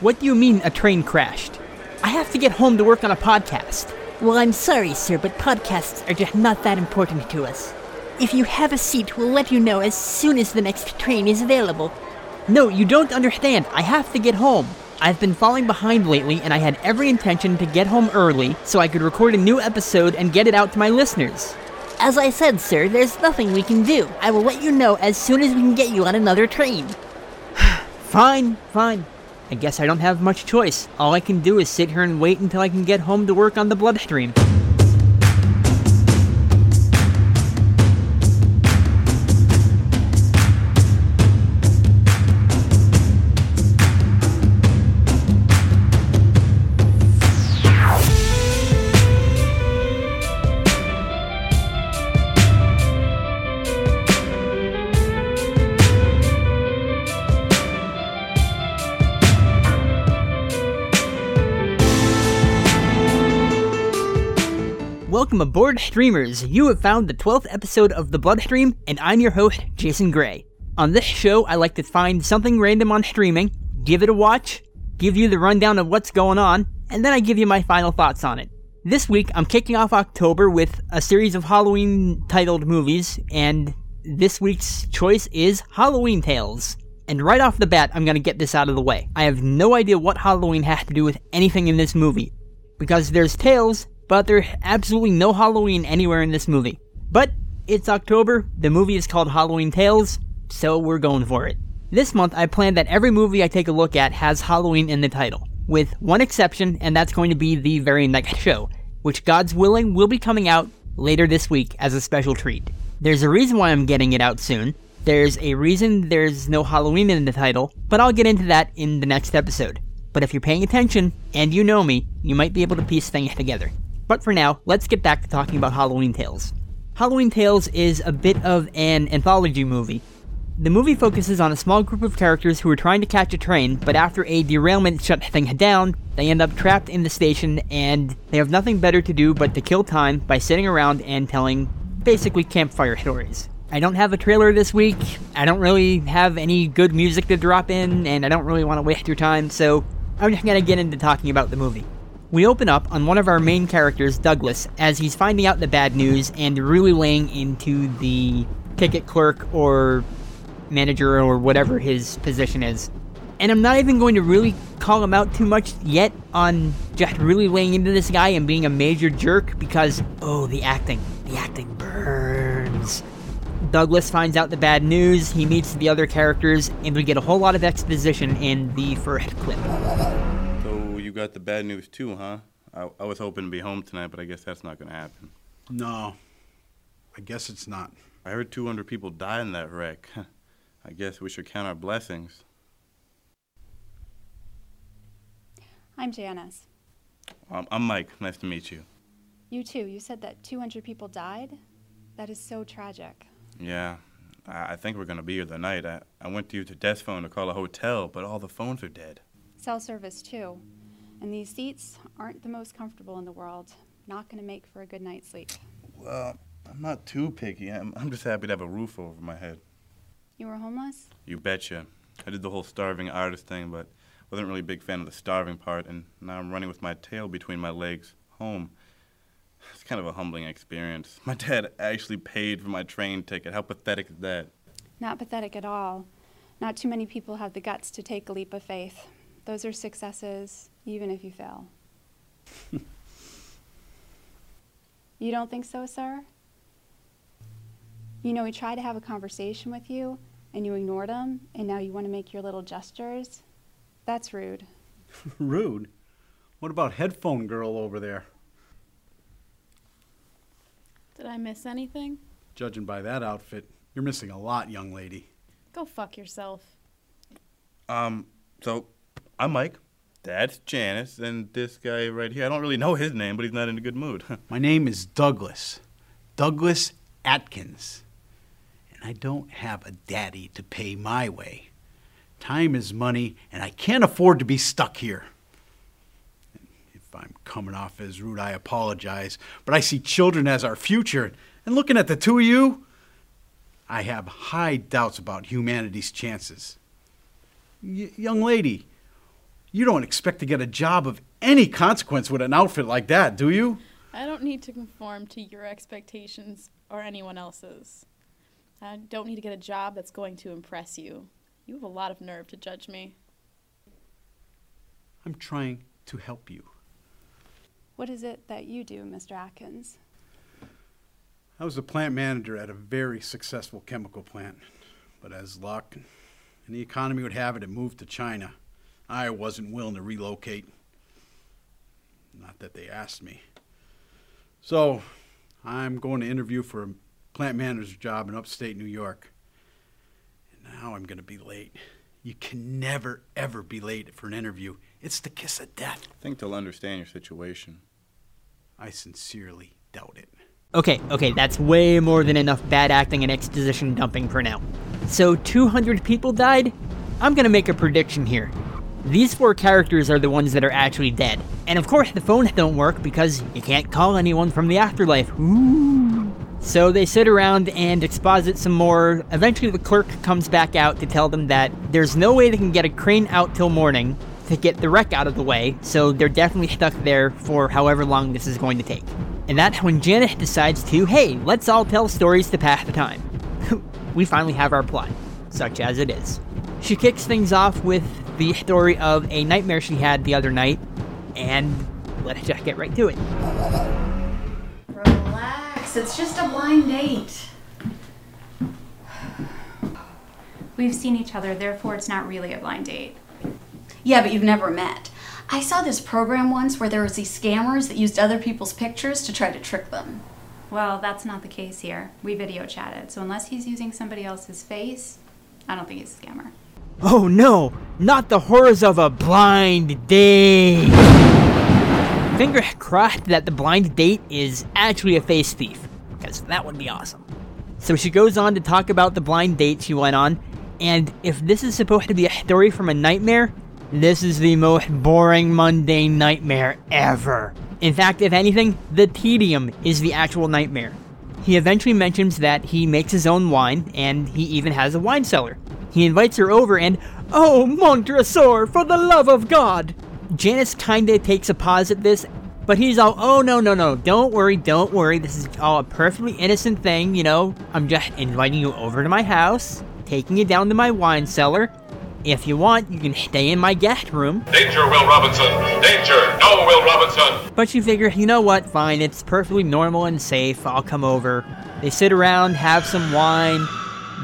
What do you mean a train crashed? I have to get home to work on a podcast. Well, I'm sorry, sir, but podcasts are just not that important to us. If you have a seat, we'll let you know as soon as the next train is available. No, you don't understand. I have to get home. I've been falling behind lately, and I had every intention to get home early so I could record a new episode and get it out to my listeners. As I said, sir, there's nothing we can do. I will let you know as soon as we can get you on another train. Fine, fine. I guess I don't have much choice. All I can do is sit here and wait until I can get home to work on the bloodstream. Welcome aboard, streamers. You have found the 12th episode of The Bloodstream, and I'm your host, Jason Gray. On this show, I like to find something random on streaming, give it a watch, give you the rundown of what's going on, and then I give you my final thoughts on it. This week, I'm kicking off October with a series of Halloween titled movies, and this week's choice is Halloween Tales. And right off the bat, I'm gonna get this out of the way. I have no idea what Halloween has to do with anything in this movie. Because there's tales, but there's absolutely no Halloween anywhere in this movie. But it's October, the movie is called Halloween Tales, so we're going for it. This month, I plan that every movie I take a look at has Halloween in the title, with one exception, and that's going to be the very next show, which God's willing will be coming out later this week as a special treat. There's a reason why I'm getting it out soon. There's a reason there's no Halloween in the title, but I'll get into that in the next episode. But if you're paying attention, and you know me, you might be able to piece things together. But for now, let's get back to talking about Halloween Tales. Halloween Tales is a bit of an anthology movie. The movie focuses on a small group of characters who are trying to catch a train, but after a derailment shut things down, they end up trapped in the station and they have nothing better to do but to kill time by sitting around and telling basically campfire stories. I don't have a trailer this week, I don't really have any good music to drop in, and I don't really want to waste your time, so I'm just gonna get into talking about the movie. We open up on one of our main characters, Douglas, as he's finding out the bad news and really laying into the ticket clerk or manager or whatever his position is. And I'm not even going to really call him out too much yet on just really laying into this guy and being a major jerk because, oh, the acting. The acting burns. Douglas finds out the bad news, he meets the other characters, and we get a whole lot of exposition in the first clip got the bad news too, huh? I, I was hoping to be home tonight, but I guess that's not going to happen. No, I guess it's not. I heard 200 people died in that wreck. I guess we should count our blessings. I'm Janice. Um, I'm Mike. Nice to meet you. You too. You said that 200 people died? That is so tragic. Yeah. I, I think we're going to be here tonight. I, I went to use a desk phone to call a hotel, but all the phones are dead. Cell service, too. And these seats aren't the most comfortable in the world. Not going to make for a good night's sleep. Well, I'm not too picky. I'm, I'm just happy to have a roof over my head. You were homeless? You betcha. I did the whole starving artist thing, but wasn't really a big fan of the starving part, and now I'm running with my tail between my legs home. It's kind of a humbling experience. My dad actually paid for my train ticket. How pathetic is that? Not pathetic at all. Not too many people have the guts to take a leap of faith. Those are successes, even if you fail. you don't think so, sir? You know, we tried to have a conversation with you, and you ignored him, and now you want to make your little gestures? That's rude. rude? What about headphone girl over there? Did I miss anything? Judging by that outfit, you're missing a lot, young lady. Go fuck yourself. Um, so I'm Mike. That's Janice, and this guy right here, I don't really know his name, but he's not in a good mood. My name is Douglas. Douglas Atkins. And I don't have a daddy to pay my way. Time is money, and I can't afford to be stuck here. If I'm coming off as rude, I apologize, but I see children as our future, and looking at the two of you, I have high doubts about humanity's chances. Y- young lady, You don't expect to get a job of any consequence with an outfit like that, do you? I don't need to conform to your expectations or anyone else's. I don't need to get a job that's going to impress you. You have a lot of nerve to judge me. I'm trying to help you. What is it that you do, Mr. Atkins? I was a plant manager at a very successful chemical plant, but as luck and the economy would have it, it moved to China. I wasn't willing to relocate. Not that they asked me. So, I'm going to interview for a plant manager's job in upstate New York. And now I'm going to be late. You can never, ever be late for an interview. It's the kiss of death. I think they'll understand your situation. I sincerely doubt it. Okay, okay, that's way more than enough bad acting and exposition dumping for now. So, 200 people died? I'm gonna make a prediction here. These four characters are the ones that are actually dead. And of course, the phones don't work because you can't call anyone from the afterlife. Ooh. So they sit around and exposit some more. Eventually, the clerk comes back out to tell them that there's no way they can get a crane out till morning to get the wreck out of the way, so they're definitely stuck there for however long this is going to take. And that's when Janet decides to, hey, let's all tell stories to pass the time. we finally have our plot, such as it is. She kicks things off with the story of a nightmare she had the other night, and let's just get right to it. Relax, it's just a blind date. We've seen each other, therefore it's not really a blind date. Yeah, but you've never met. I saw this program once where there was these scammers that used other people's pictures to try to trick them. Well, that's not the case here. We video chatted, so unless he's using somebody else's face, I don't think he's a scammer. Oh no, not the horrors of a blind date! Finger crossed that the blind date is actually a face thief, because that would be awesome. So she goes on to talk about the blind date she went on, and if this is supposed to be a story from a nightmare, this is the most boring, mundane nightmare ever. In fact, if anything, the tedium is the actual nightmare. He eventually mentions that he makes his own wine, and he even has a wine cellar. He invites her over and, Oh, Montresor, for the love of God! Janice kinda takes a pause at this, but he's all, Oh, no, no, no, don't worry, don't worry, this is all a perfectly innocent thing, you know? I'm just inviting you over to my house, taking you down to my wine cellar. If you want, you can stay in my guest room. Danger, Will Robinson! Danger! No, Will Robinson! But you figure, you know what, fine, it's perfectly normal and safe, I'll come over. They sit around, have some wine.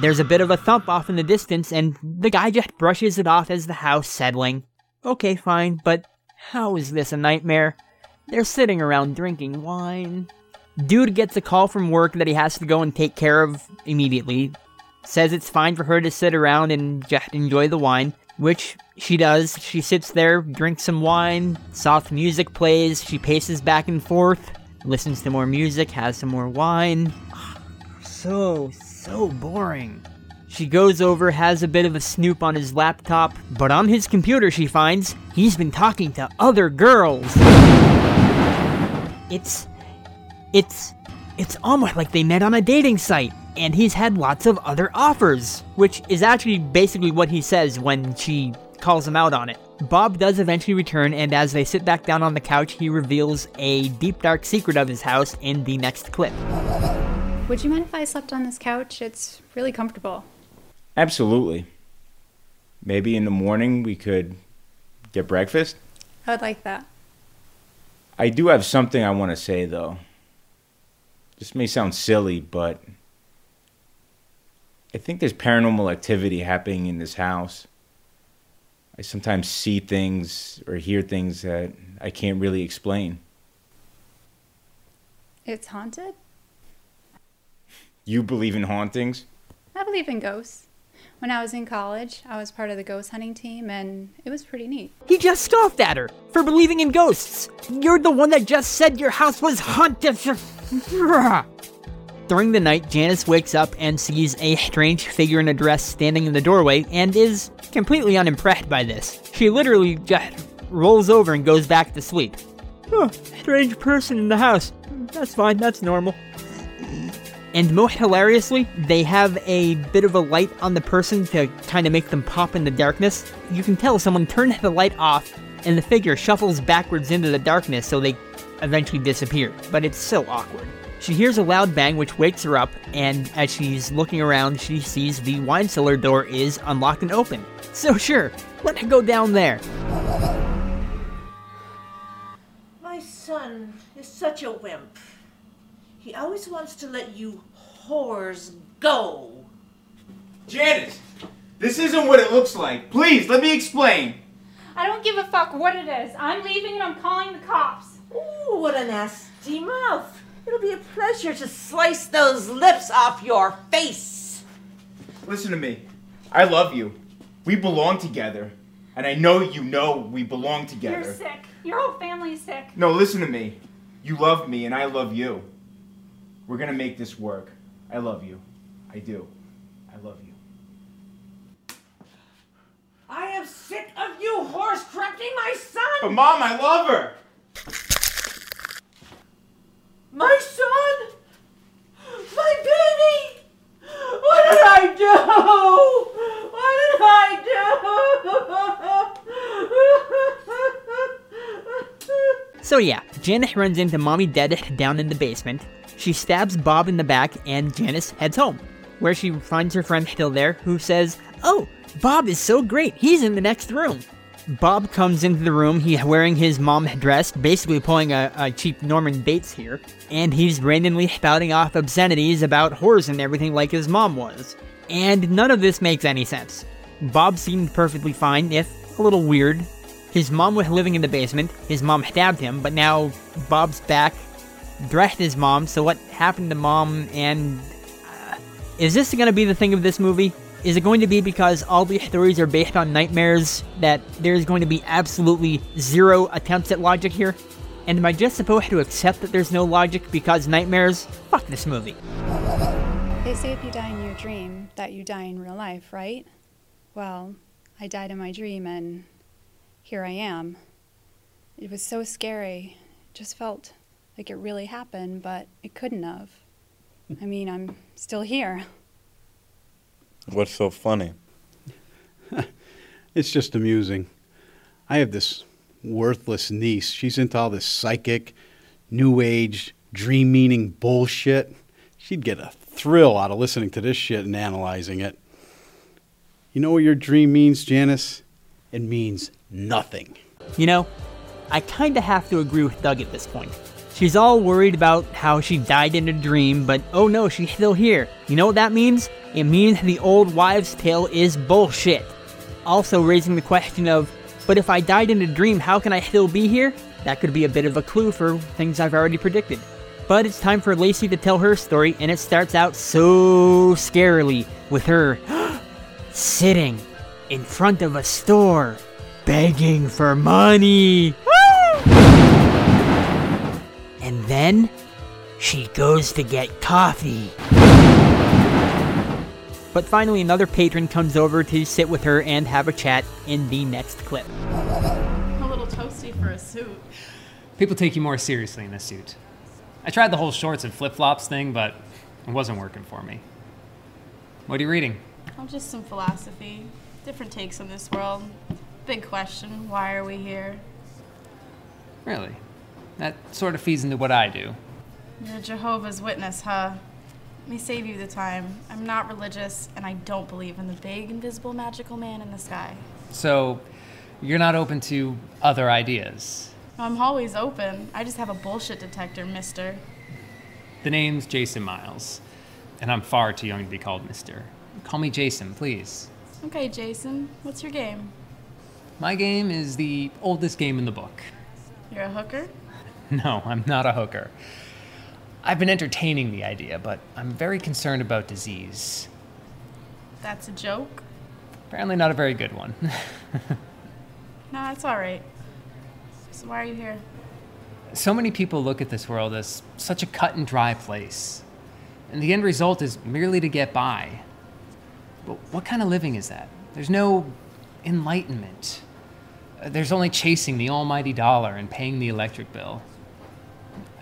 There's a bit of a thump off in the distance, and the guy just brushes it off as the house settling. Okay, fine, but how is this a nightmare? They're sitting around drinking wine. Dude gets a call from work that he has to go and take care of immediately. Says it's fine for her to sit around and just enjoy the wine, which she does. She sits there, drinks some wine, soft music plays, she paces back and forth, listens to more music, has some more wine. So, so boring. She goes over, has a bit of a snoop on his laptop, but on his computer she finds he's been talking to other girls. It's. It's. It's almost like they met on a dating site, and he's had lots of other offers, which is actually basically what he says when she calls him out on it. Bob does eventually return, and as they sit back down on the couch, he reveals a deep dark secret of his house in the next clip. Would you mind if I slept on this couch? It's really comfortable. Absolutely. Maybe in the morning we could get breakfast? I would like that. I do have something I want to say, though. This may sound silly, but I think there's paranormal activity happening in this house. I sometimes see things or hear things that I can't really explain. It's haunted? You believe in hauntings? I believe in ghosts. When I was in college, I was part of the ghost hunting team, and it was pretty neat. He just scoffed at her for believing in ghosts. You're the one that just said your house was haunted. During the night, Janice wakes up and sees a strange figure in a dress standing in the doorway and is completely unimpressed by this. She literally just rolls over and goes back to sleep. Oh, strange person in the house. That's fine, that's normal. And most hilariously, they have a bit of a light on the person to kind of make them pop in the darkness. You can tell someone turned the light off, and the figure shuffles backwards into the darkness so they eventually disappear. But it's so awkward. She hears a loud bang which wakes her up, and as she's looking around, she sees the wine cellar door is unlocked and open. So sure, let her go down there. My son is such a wimp. He always wants to let you whores go. Janice, this isn't what it looks like. Please, let me explain. I don't give a fuck what it is. I'm leaving and I'm calling the cops. Ooh, what a nasty mouth. It'll be a pleasure to slice those lips off your face. Listen to me. I love you. We belong together. And I know you know we belong together. You're sick. Your whole family's sick. No, listen to me. You love me and I love you. We're gonna make this work. I love you. I do. I love you. I am sick of you horse corrupting my son. But mom, I love her. My son? My baby? What did I do? What did I do? So yeah, Janice runs into Mommy Dead down in the basement. She stabs Bob in the back, and Janice heads home, where she finds her friend still there, who says, "Oh, Bob is so great. He's in the next room." Bob comes into the room. He's wearing his mom dress, basically pulling a, a cheap Norman Bates here, and he's randomly spouting off obscenities about whores and everything like his mom was. And none of this makes any sense. Bob seemed perfectly fine, if a little weird. His mom was living in the basement. His mom stabbed him, but now Bob's back, dressed as mom. So what happened to mom? And uh, is this going to be the thing of this movie? Is it going to be because all these stories are based on nightmares that there's going to be absolutely zero attempts at logic here? And am I just supposed to accept that there's no logic because nightmares? Fuck this movie. They say if you die in your dream, that you die in real life, right? Well, I died in my dream, and here I am. It was so scary. It just felt like it really happened, but it couldn't have. Hmm. I mean, I'm still here. What's so funny? It's just amusing. I have this worthless niece. She's into all this psychic, new age, dream meaning bullshit. She'd get a thrill out of listening to this shit and analyzing it. You know what your dream means, Janice? It means nothing. You know, I kinda have to agree with Doug at this point. She's all worried about how she died in a dream, but oh no, she's still here. You know what that means? It means the old wives' tale is bullshit. Also raising the question of, but if I died in a dream, how can I still be here? That could be a bit of a clue for things I've already predicted. But it's time for Lacey to tell her story, and it starts out so scarily with her sitting in front of a store, begging for money. Then she goes to get coffee. But finally, another patron comes over to sit with her and have a chat in the next clip. A little toasty for a suit. People take you more seriously in a suit. I tried the whole shorts and flip flops thing, but it wasn't working for me. What are you reading? Oh, just some philosophy. Different takes on this world. Big question why are we here? Really? That sort of feeds into what I do. You're a Jehovah's Witness, huh? Let me save you the time. I'm not religious, and I don't believe in the big, invisible, magical man in the sky. So, you're not open to other ideas. I'm always open. I just have a bullshit detector, mister. The name's Jason Miles, and I'm far too young to be called Mister. Call me Jason, please. Okay, Jason, what's your game? My game is the oldest game in the book. You're a hooker? No, I'm not a hooker. I've been entertaining the idea, but I'm very concerned about disease. That's a joke? Apparently, not a very good one. no, it's alright. So, why are you here? so many people look at this world as such a cut and dry place, and the end result is merely to get by. But what kind of living is that? There's no enlightenment. Uh, There's only chasing the almighty dollar and paying the electric bill.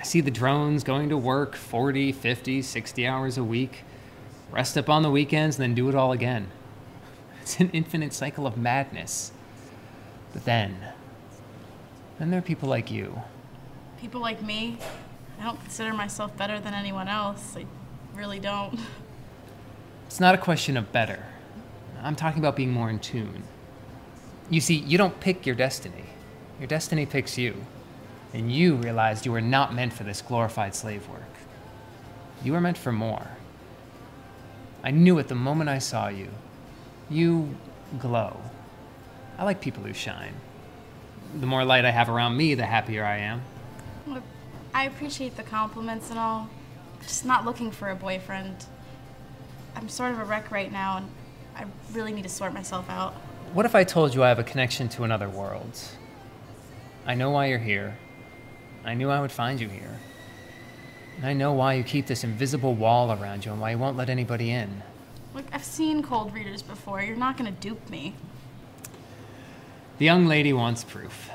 I see the drones going to work 40, 50, 60 hours a week, rest up on the weekends, and then do it all again. It's an infinite cycle of madness. But then, then there are people like you. People like me, I don't consider myself better than anyone else. I really don't. It's not a question of better. I'm talking about being more in tune. You see, you don't pick your destiny, your destiny picks you. And you realized you were not meant for this glorified slave work. You were meant for more. I knew it the moment I saw you. You glow. I like people who shine. The more light I have around me, the happier I am. I appreciate the compliments and all. Just not looking for a boyfriend. I'm sort of a wreck right now, and I really need to sort myself out. What if I told you I have a connection to another world? I know why you're here. I knew I would find you here. And I know why you keep this invisible wall around you and why you won't let anybody in. Look, I've seen cold readers before. You're not gonna dupe me. The young lady wants proof.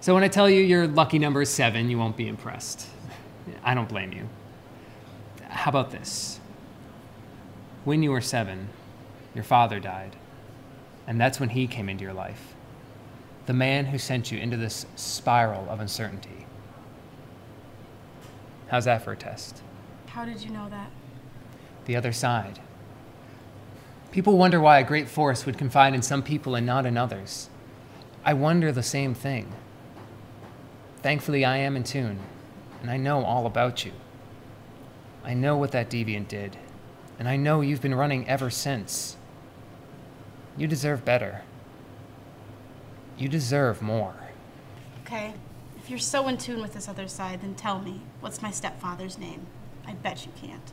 So when I tell you your lucky number is seven, you won't be impressed. I don't blame you. How about this? When you were seven, your father died. And that's when he came into your life. The man who sent you into this spiral of uncertainty. How's that for a test? How did you know that? The other side. People wonder why a great force would confide in some people and not in others. I wonder the same thing. Thankfully, I am in tune, and I know all about you. I know what that deviant did, and I know you've been running ever since. You deserve better. You deserve more. Okay, if you're so in tune with this other side, then tell me, what's my stepfather's name? I bet you can't.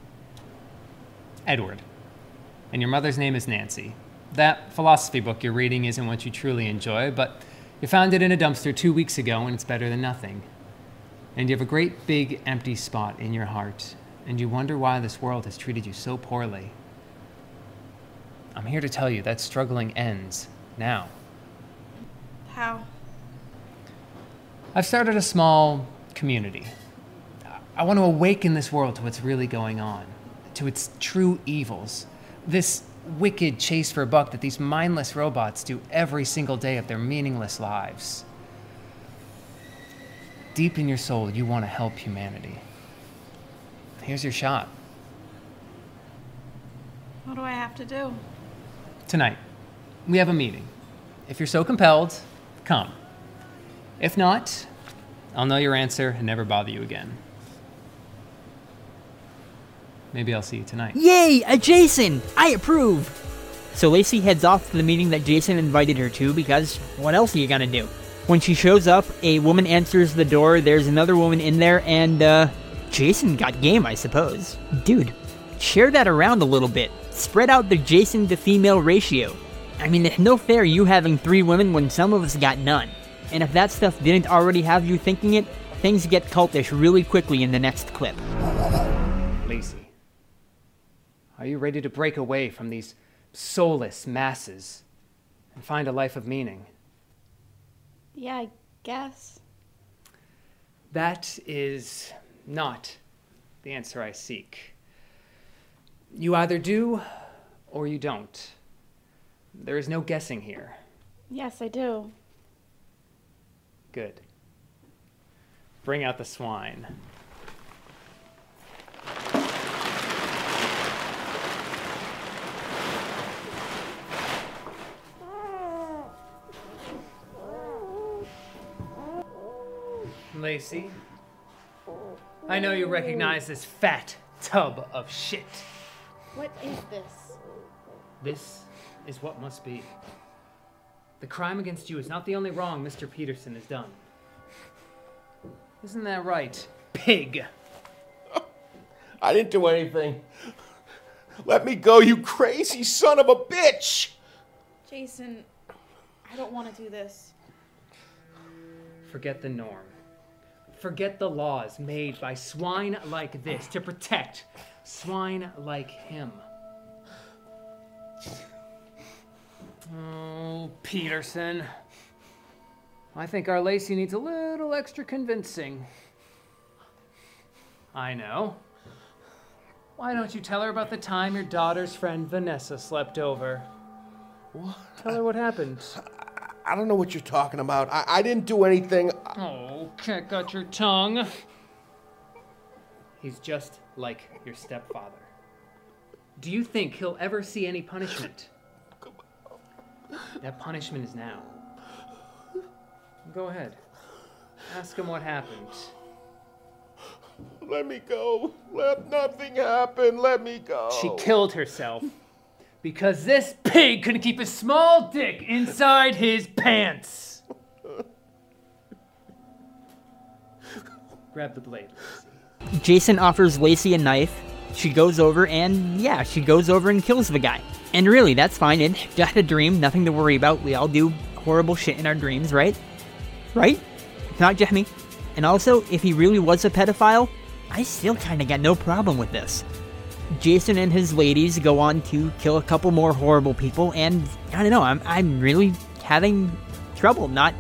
Edward. And your mother's name is Nancy. That philosophy book you're reading isn't what you truly enjoy, but you found it in a dumpster two weeks ago and it's better than nothing. And you have a great big empty spot in your heart, and you wonder why this world has treated you so poorly. I'm here to tell you that struggling ends now. How? I've started a small community. I want to awaken this world to what's really going on, to its true evils. This wicked chase for a buck that these mindless robots do every single day of their meaningless lives. Deep in your soul, you want to help humanity. Here's your shot. What do I have to do? Tonight, we have a meeting. If you're so compelled, come. If not, I'll know your answer and never bother you again. Maybe I'll see you tonight. Yay, a Jason! I approve! So Lacey heads off to the meeting that Jason invited her to because what else are you gonna do? When she shows up, a woman answers the door, there's another woman in there, and, uh, Jason got game, I suppose. Dude, share that around a little bit. Spread out the Jason to female ratio. I mean, it's no fair you having three women when some of us got none. And if that stuff didn't already have you thinking it, things get cultish really quickly in the next clip. Lacey, are you ready to break away from these soulless masses and find a life of meaning? Yeah, I guess. That is not the answer I seek. You either do or you don't. There is no guessing here. Yes, I do. Good. Bring out the swine. Lacey, I know you recognize this fat tub of shit. What is this? This is what must be. The crime against you is not the only wrong Mr. Peterson has done. Isn't that right, pig? I didn't do anything. Let me go, you crazy son of a bitch! Jason, I don't want to do this. Forget the norm. Forget the laws made by swine like this to protect swine like him. Oh, Peterson. I think our Lacey needs a little extra convincing. I know. Why don't you tell her about the time your daughter's friend Vanessa slept over? What? Tell her what happened. I don't know what you're talking about. I, I didn't do anything. Oh, can't got your tongue. He's just like your stepfather. Do you think he'll ever see any punishment? That punishment is now. Go ahead. Ask him what happened. Let me go. Let nothing happen. Let me go. She killed herself because this pig couldn't keep a small dick inside his pants. Grab the blade. Jason offers Lacey a knife. She goes over and, yeah, she goes over and kills the guy. And really, that's fine. It's just a dream, nothing to worry about. We all do horrible shit in our dreams, right? Right? It's not just me. And also, if he really was a pedophile, I still kinda got no problem with this. Jason and his ladies go on to kill a couple more horrible people, and I don't know, I'm, I'm really having trouble not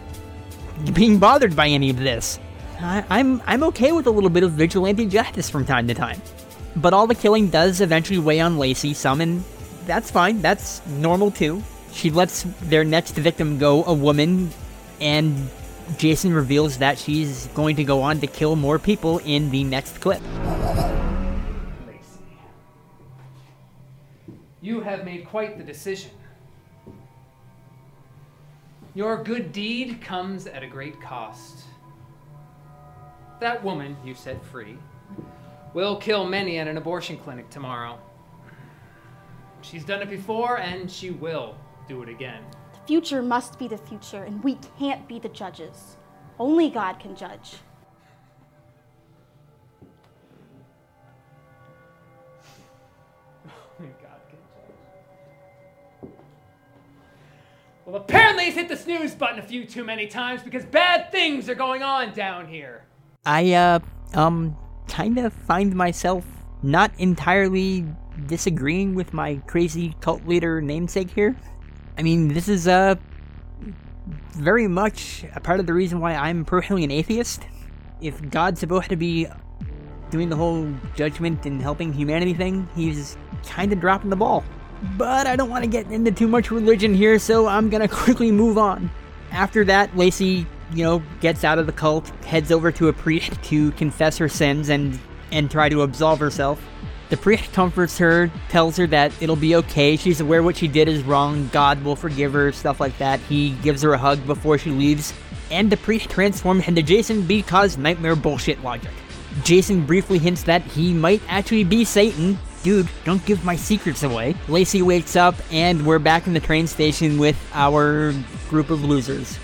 being bothered by any of this. I, I'm I'm okay with a little bit of vigilante justice from time to time. But all the killing does eventually weigh on Lacey some, and that's fine. That's normal too. She lets their next victim go, a woman, and Jason reveals that she's going to go on to kill more people in the next clip. You have made quite the decision. Your good deed comes at a great cost. That woman you set free will kill many at an abortion clinic tomorrow. She's done it before and she will do it again. The future must be the future, and we can't be the judges. Only God can judge. Only God can judge. Well, apparently he's hit the snooze button a few too many times because bad things are going on down here. I, uh, um, kind of find myself not entirely disagreeing with my crazy cult leader namesake here. I mean, this is, uh, very much a part of the reason why I'm personally an atheist. If God's supposed to be doing the whole judgment and helping humanity thing, he's kind of dropping the ball. But I don't want to get into too much religion here, so I'm gonna quickly move on. After that, Lacey, you know, gets out of the cult, heads over to a priest to confess her sins and and try to absolve herself. The priest comforts her, tells her that it'll be okay, she's aware what she did is wrong, God will forgive her, stuff like that. He gives her a hug before she leaves, and the priest transforms into Jason because nightmare bullshit logic. Jason briefly hints that he might actually be Satan. Dude, don't give my secrets away. Lacey wakes up, and we're back in the train station with our group of losers.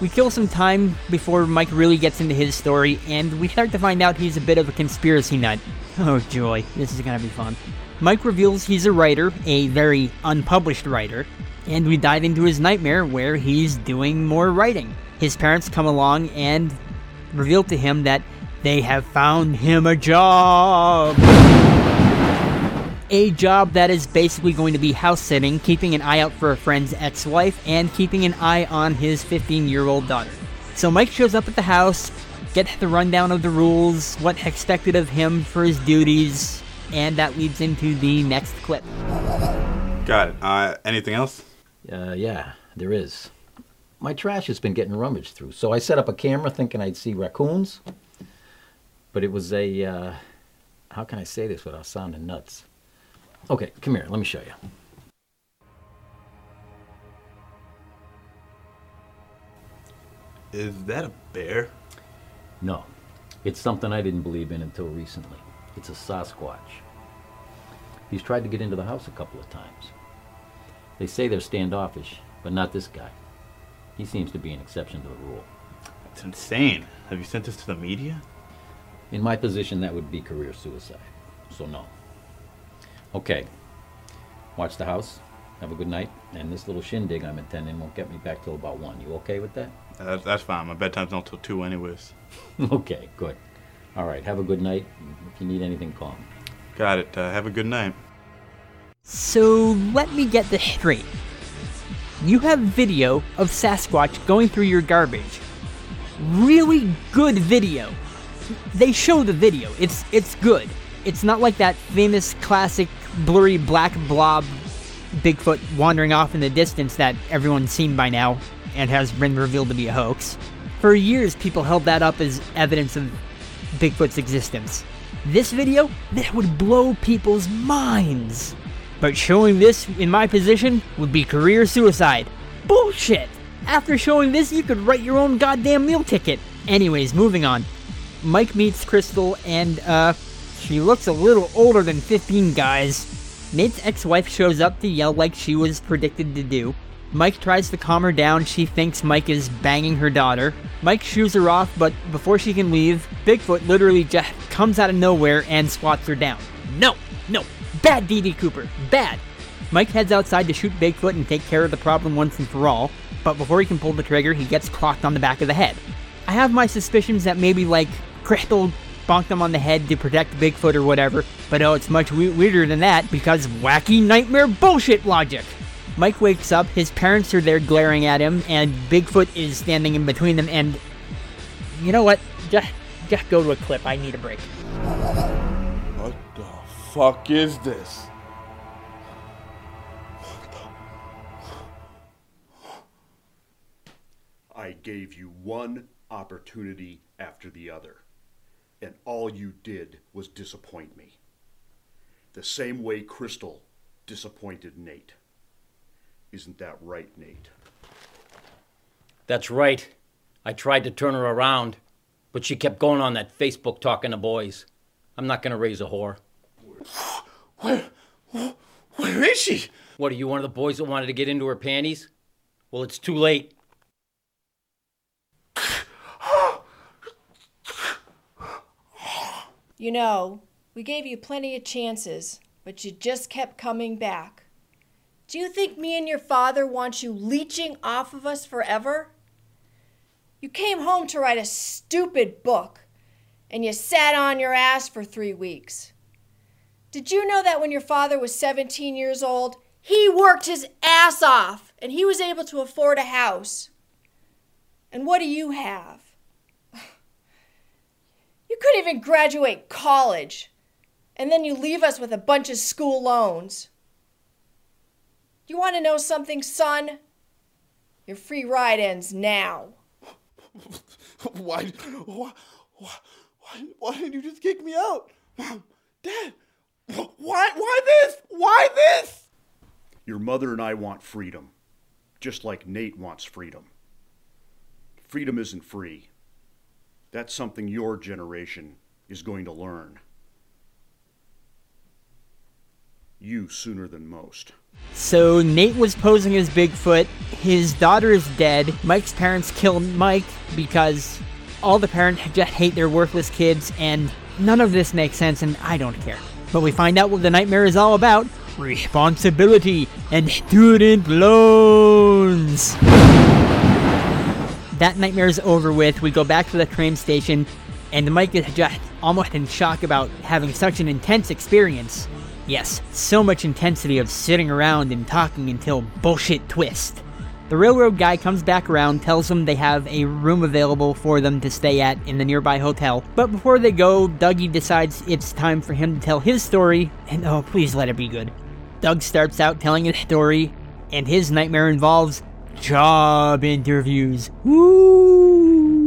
We kill some time before Mike really gets into his story, and we start to find out he's a bit of a conspiracy nut. Oh joy, this is gonna be fun. Mike reveals he's a writer, a very unpublished writer, and we dive into his nightmare where he's doing more writing. His parents come along and reveal to him that they have found him a job. A job that is basically going to be house sitting, keeping an eye out for a friend's ex wife, and keeping an eye on his 15 year old daughter. So Mike shows up at the house, gets the rundown of the rules, what's expected of him for his duties, and that leads into the next clip. Got it. Uh, anything else? Uh, yeah, there is. My trash has been getting rummaged through, so I set up a camera thinking I'd see raccoons. But it was a, uh, how can I say this without sounding nuts? Okay, come here, let me show you. Is that a bear? No, it's something I didn't believe in until recently. It's a Sasquatch. He's tried to get into the house a couple of times. They say they're standoffish, but not this guy. He seems to be an exception to the rule. It's insane. Have you sent this to the media? In my position, that would be career suicide. So, no. Okay. Watch the house. Have a good night. And this little shindig I'm attending won't get me back till about 1. You okay with that? Uh, that's, that's fine. My bedtime's not till 2 anyways. okay, good. All right, have a good night. If you need anything, call me. Got it. Uh, have a good night. So let me get this straight. You have video of Sasquatch going through your garbage. Really good video. they show the video. It's it's good. It's not like that famous classic blurry black blob Bigfoot wandering off in the distance that everyone's seen by now and has been revealed to be a hoax. For years, people held that up as evidence of Bigfoot's existence. This video, that would blow people's minds. But showing this in my position would be career suicide. Bullshit! After showing this, you could write your own goddamn meal ticket. Anyways, moving on. Mike meets Crystal, and, uh, she looks a little older than 15 guys. Nate's ex wife shows up to yell like she was predicted to do. Mike tries to calm her down. She thinks Mike is banging her daughter. Mike shoos her off, but before she can leave, Bigfoot literally just comes out of nowhere and swats her down. No, no, bad DD Cooper, bad. Mike heads outside to shoot Bigfoot and take care of the problem once and for all, but before he can pull the trigger, he gets clocked on the back of the head. I have my suspicions that maybe, like, Crystal bonked him on the head to protect Bigfoot or whatever, but oh, it's much we- weirder than that because wacky nightmare bullshit logic. Mike wakes up, his parents are there glaring at him, and Bigfoot is standing in between them, and you know what? Just, just go to a clip. I need a break. What the fuck is this? I gave you one opportunity after the other, and all you did was disappoint me. The same way Crystal disappointed Nate. Isn't that right, Nate? That's right. I tried to turn her around, but she kept going on that Facebook talking to boys. I'm not gonna raise a whore. Where, where is she? What are you, one of the boys that wanted to get into her panties? Well, it's too late. You know, we gave you plenty of chances, but you just kept coming back. Do you think me and your father want you leeching off of us forever? You came home to write a stupid book, and you sat on your ass for three weeks. Did you know that when your father was 17 years old, he worked his ass off and he was able to afford a house? And what do you have? You couldn't even graduate college, and then you leave us with a bunch of school loans. You want to know something, son? Your free ride ends now. Why, why, why, why, why did you just kick me out? Mom, Dad, why, why this? Why this? Your mother and I want freedom, just like Nate wants freedom. Freedom isn't free. That's something your generation is going to learn. You sooner than most. So Nate was posing as Bigfoot. His daughter is dead. Mike's parents killed Mike because all the parents just hate their worthless kids, and none of this makes sense, and I don't care. But we find out what the nightmare is all about responsibility and student loans. That nightmare is over with. We go back to the train station, and Mike is just almost in shock about having such an intense experience. Yes, so much intensity of sitting around and talking until bullshit twist. The railroad guy comes back around, tells them they have a room available for them to stay at in the nearby hotel. But before they go, Dougie decides it's time for him to tell his story, and oh, please let it be good. Doug starts out telling his story, and his nightmare involves job interviews. Woo!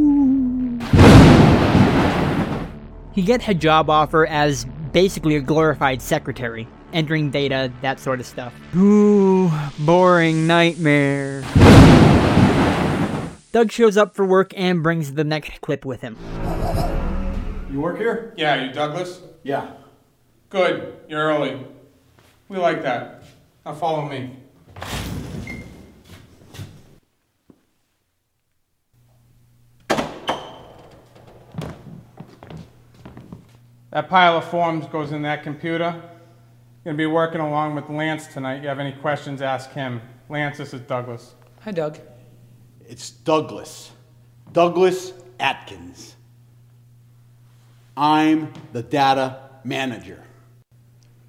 He gets a job offer as basically a glorified secretary, entering data, that sort of stuff. Ooh, boring nightmare. Doug shows up for work and brings the next clip with him. You work here? Yeah, you Douglas? Yeah. Good, you're early. We like that. Now follow me. That pile of forms goes in that computer. Going to be working along with Lance tonight. You have any questions, ask him. Lance, this is Douglas. Hi, Doug. It's Douglas. Douglas Atkins. I'm the data manager.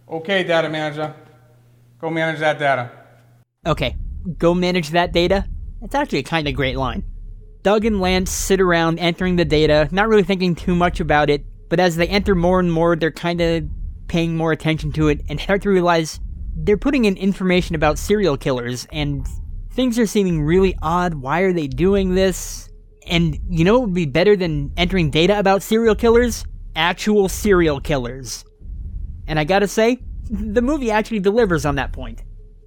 Okay, data manager. Go manage that data. Okay, go manage that data? That's actually a kind of great line. Doug and Lance sit around entering the data, not really thinking too much about it, but as they enter more and more, they're kind of paying more attention to it and start to realize they're putting in information about serial killers and things are seeming really odd. Why are they doing this? And you know what would be better than entering data about serial killers? Actual serial killers. And I gotta say, the movie actually delivers on that point.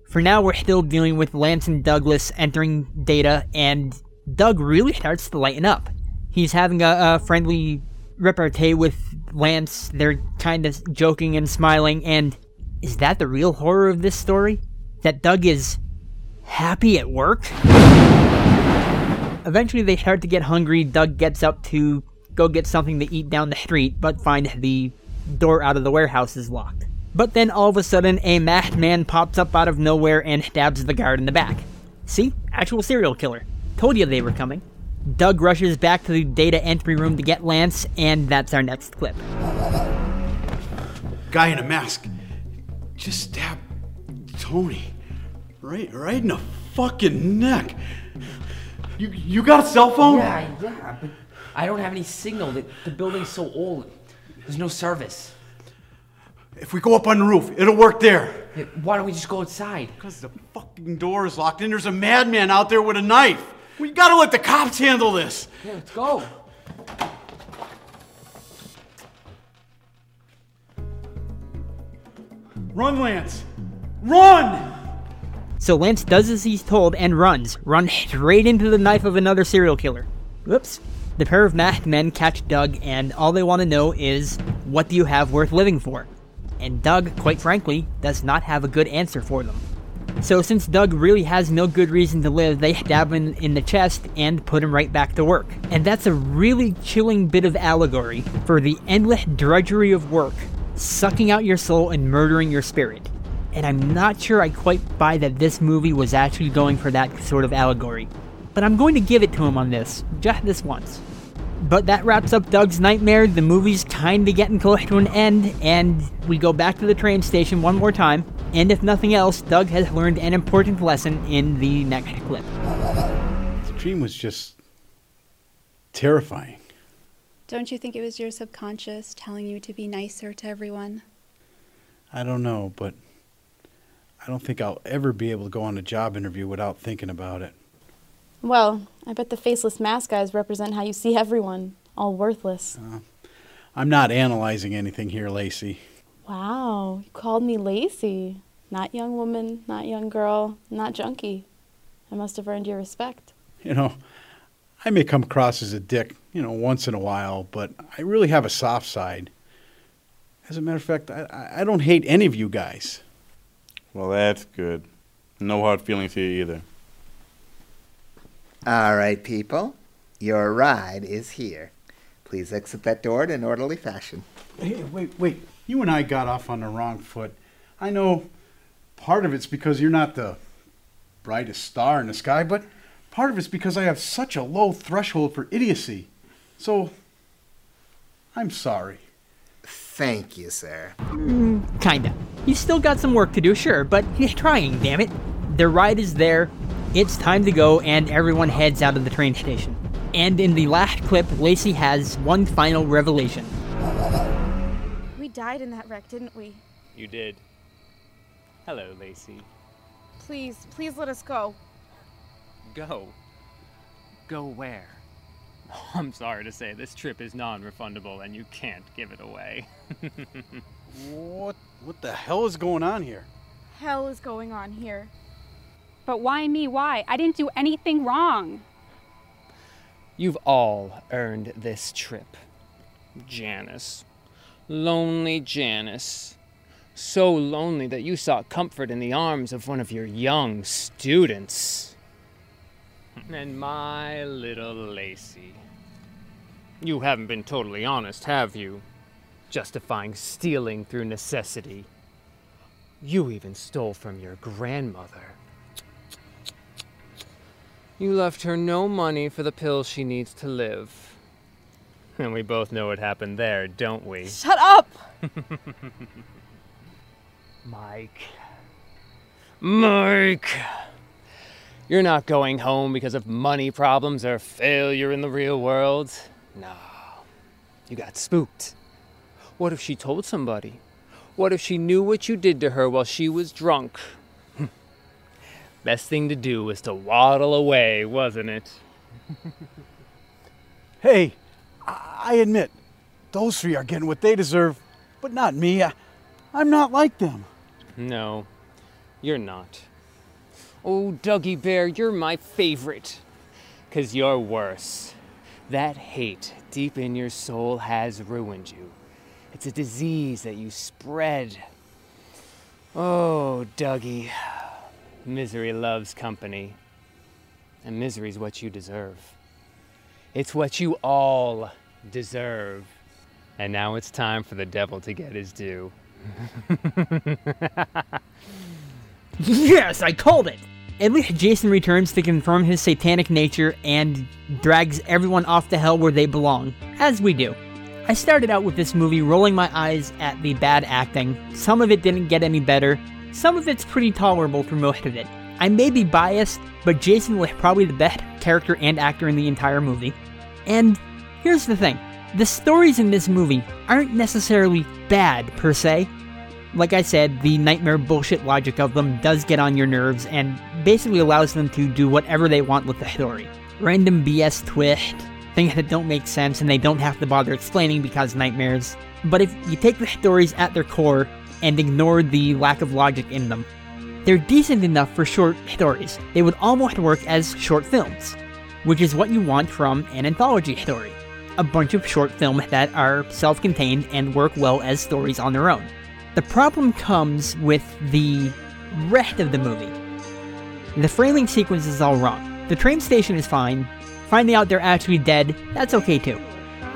For now, we're still dealing with Lance and Douglas entering data, and Doug really starts to lighten up. He's having a, a friendly repartee with Lance. They're kind of joking and smiling, and is that the real horror of this story? That Doug is happy at work? Eventually, they start to get hungry. Doug gets up to go get something to eat down the street, but find the door out of the warehouse is locked. But then all of a sudden, a masked man pops up out of nowhere and stabs the guard in the back. See? Actual serial killer. Told you they were coming. Doug rushes back to the data entry room to get Lance, and that's our next clip. Guy in a mask just stabbed Tony. Right, right in the fucking neck. You, you got a cell phone? Yeah, yeah, but I don't have any signal. The, the building's so old. There's no service. If we go up on the roof, it'll work there. Yeah, why don't we just go outside? Because the fucking door is locked and there's a madman out there with a knife. We gotta let the cops handle this. Yeah, let's go. Run, Lance. Run! So Lance does as he's told and runs, runs straight into the knife of another serial killer. Whoops. The pair of masked men catch Doug, and all they want to know is, what do you have worth living for? And Doug, quite frankly, does not have a good answer for them. So since Doug really has no good reason to live, they stab him in the chest and put him right back to work. And that's a really chilling bit of allegory for the endless drudgery of work, sucking out your soul and murdering your spirit. And I'm not sure I quite buy that this movie was actually going for that sort of allegory. But I'm going to give it to him on this, just this once. But that wraps up Doug's Nightmare. The movie's kinda getting close to an end, and we go back to the train station one more time. And if nothing else, Doug has learned an important lesson in the next clip. The dream was just terrifying. Don't you think it was your subconscious telling you to be nicer to everyone? I don't know, but I don't think I'll ever be able to go on a job interview without thinking about it. Well, I bet the faceless mask guys represent how you see everyone, all worthless. Uh, I'm not analyzing anything here, Lacey. Wow, you called me Lacey. Not young woman, not young girl, not junkie. I must have earned your respect. You know, I may come across as a dick, you know, once in a while, but I really have a soft side. As a matter of fact, I, I don't hate any of you guys. Well, that's good. No hard feelings here either. All right, people. Your ride is here. Please exit that door in an orderly fashion. Hey, wait, wait. You and I got off on the wrong foot. I know part of it's because you're not the brightest star in the sky, but part of it's because I have such a low threshold for idiocy. So, I'm sorry. Thank you, sir. Mm, kinda. He's still got some work to do, sure, but he's trying, damn it. The ride is there, it's time to go, and everyone heads out of the train station. And in the last clip, Lacey has one final revelation. We died in that wreck, didn't we? You did. Hello, Lacey. Please, please let us go. Go. Go where? I'm sorry to say, this trip is non refundable and you can't give it away. what, what the hell is going on here? Hell is going on here. But why me? Why? I didn't do anything wrong. You've all earned this trip. Janice. Lonely Janice. So lonely that you sought comfort in the arms of one of your young students. And my little Lacey. You haven't been totally honest, have you? Justifying stealing through necessity. You even stole from your grandmother. You left her no money for the pills she needs to live. And we both know what happened there, don't we? Shut up! Mike. Mike! You're not going home because of money problems or failure in the real world. No. You got spooked. What if she told somebody? What if she knew what you did to her while she was drunk? Best thing to do was to waddle away, wasn't it? Hey, I I admit, those three are getting what they deserve, but not me. I, I'm not like them. No, you're not. Oh, Dougie Bear, you're my favorite. Because you're worse. That hate deep in your soul has ruined you. It's a disease that you spread. Oh, Dougie. Misery loves company. And misery's what you deserve. It's what you all deserve. And now it's time for the devil to get his due. Yes, I called it! At least Jason returns to confirm his satanic nature and drags everyone off to hell where they belong, as we do. I started out with this movie rolling my eyes at the bad acting. Some of it didn't get any better, some of it's pretty tolerable for most of it. I may be biased, but Jason was probably the best character and actor in the entire movie. And here's the thing the stories in this movie aren't necessarily bad per se. Like I said, the nightmare bullshit logic of them does get on your nerves and basically allows them to do whatever they want with the story. Random BS twist, things that don't make sense and they don't have to bother explaining because nightmares. But if you take the stories at their core and ignore the lack of logic in them, they're decent enough for short stories. They would almost work as short films, which is what you want from an anthology story. A bunch of short films that are self contained and work well as stories on their own. The problem comes with the rest of the movie. The framing sequence is all wrong. The train station is fine. Finding out they're actually dead, that's okay too.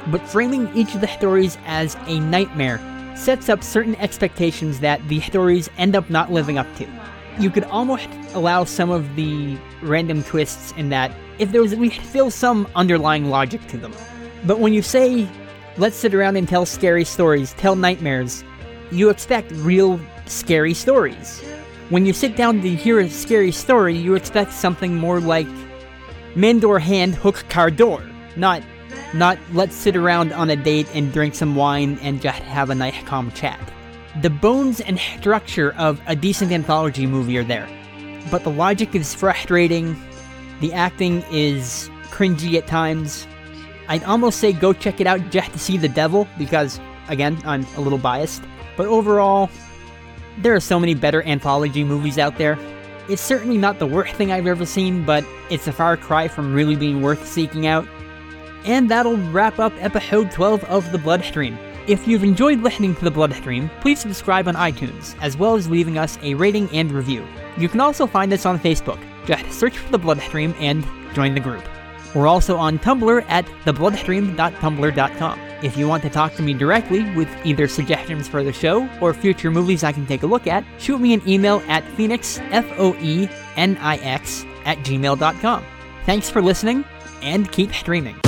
But framing each of the stories as a nightmare sets up certain expectations that the stories end up not living up to. You could almost allow some of the random twists in that if there was at least still some underlying logic to them. But when you say, let's sit around and tell scary stories, tell nightmares, you expect real scary stories. When you sit down to hear a scary story, you expect something more like Mandor hand hook car door, not not let's sit around on a date and drink some wine and just have a nice calm chat. The bones and structure of a decent anthology movie are there, but the logic is frustrating, the acting is cringy at times. I'd almost say go check it out just to see the devil, because, again, I'm a little biased. But overall, there are so many better anthology movies out there. It's certainly not the worst thing I've ever seen, but it's a far cry from really being worth seeking out. And that'll wrap up episode 12 of The Bloodstream. If you've enjoyed listening to The Bloodstream, please subscribe on iTunes, as well as leaving us a rating and review. You can also find us on Facebook. Just search for The Bloodstream and join the group. We're also on Tumblr at thebloodstream.tumblr.com. If you want to talk to me directly with either suggestions for the show or future movies I can take a look at, shoot me an email at phoenix, F-O-E-N-I-X, at gmail.com. Thanks for listening, and keep streaming.